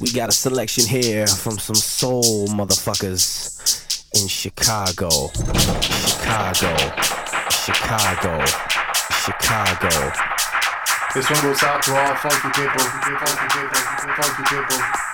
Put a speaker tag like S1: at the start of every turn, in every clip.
S1: We got a selection here from some soul motherfuckers in Chicago. Chicago. Chicago. Chicago.
S2: This one goes out to all funky people, funky people, funky people.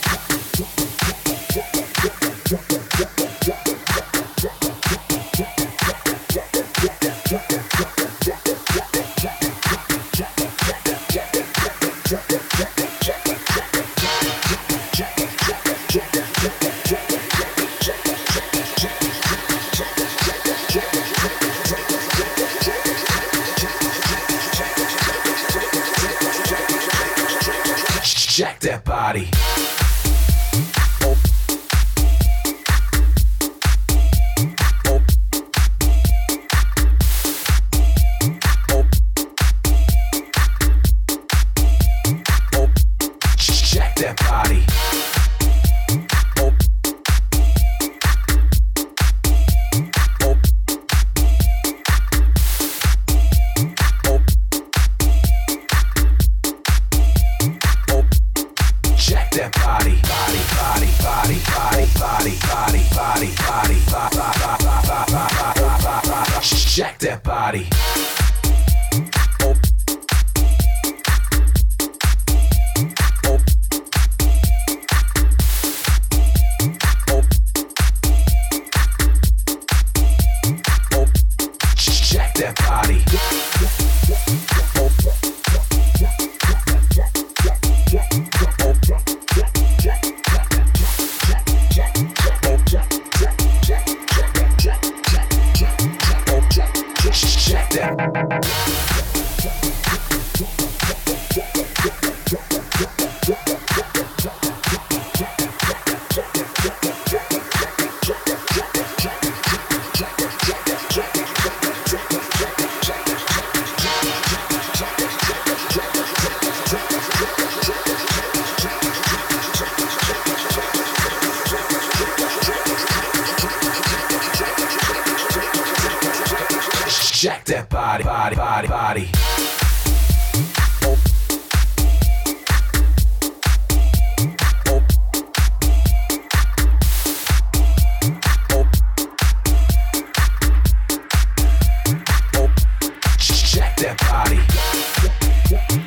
S3: That body.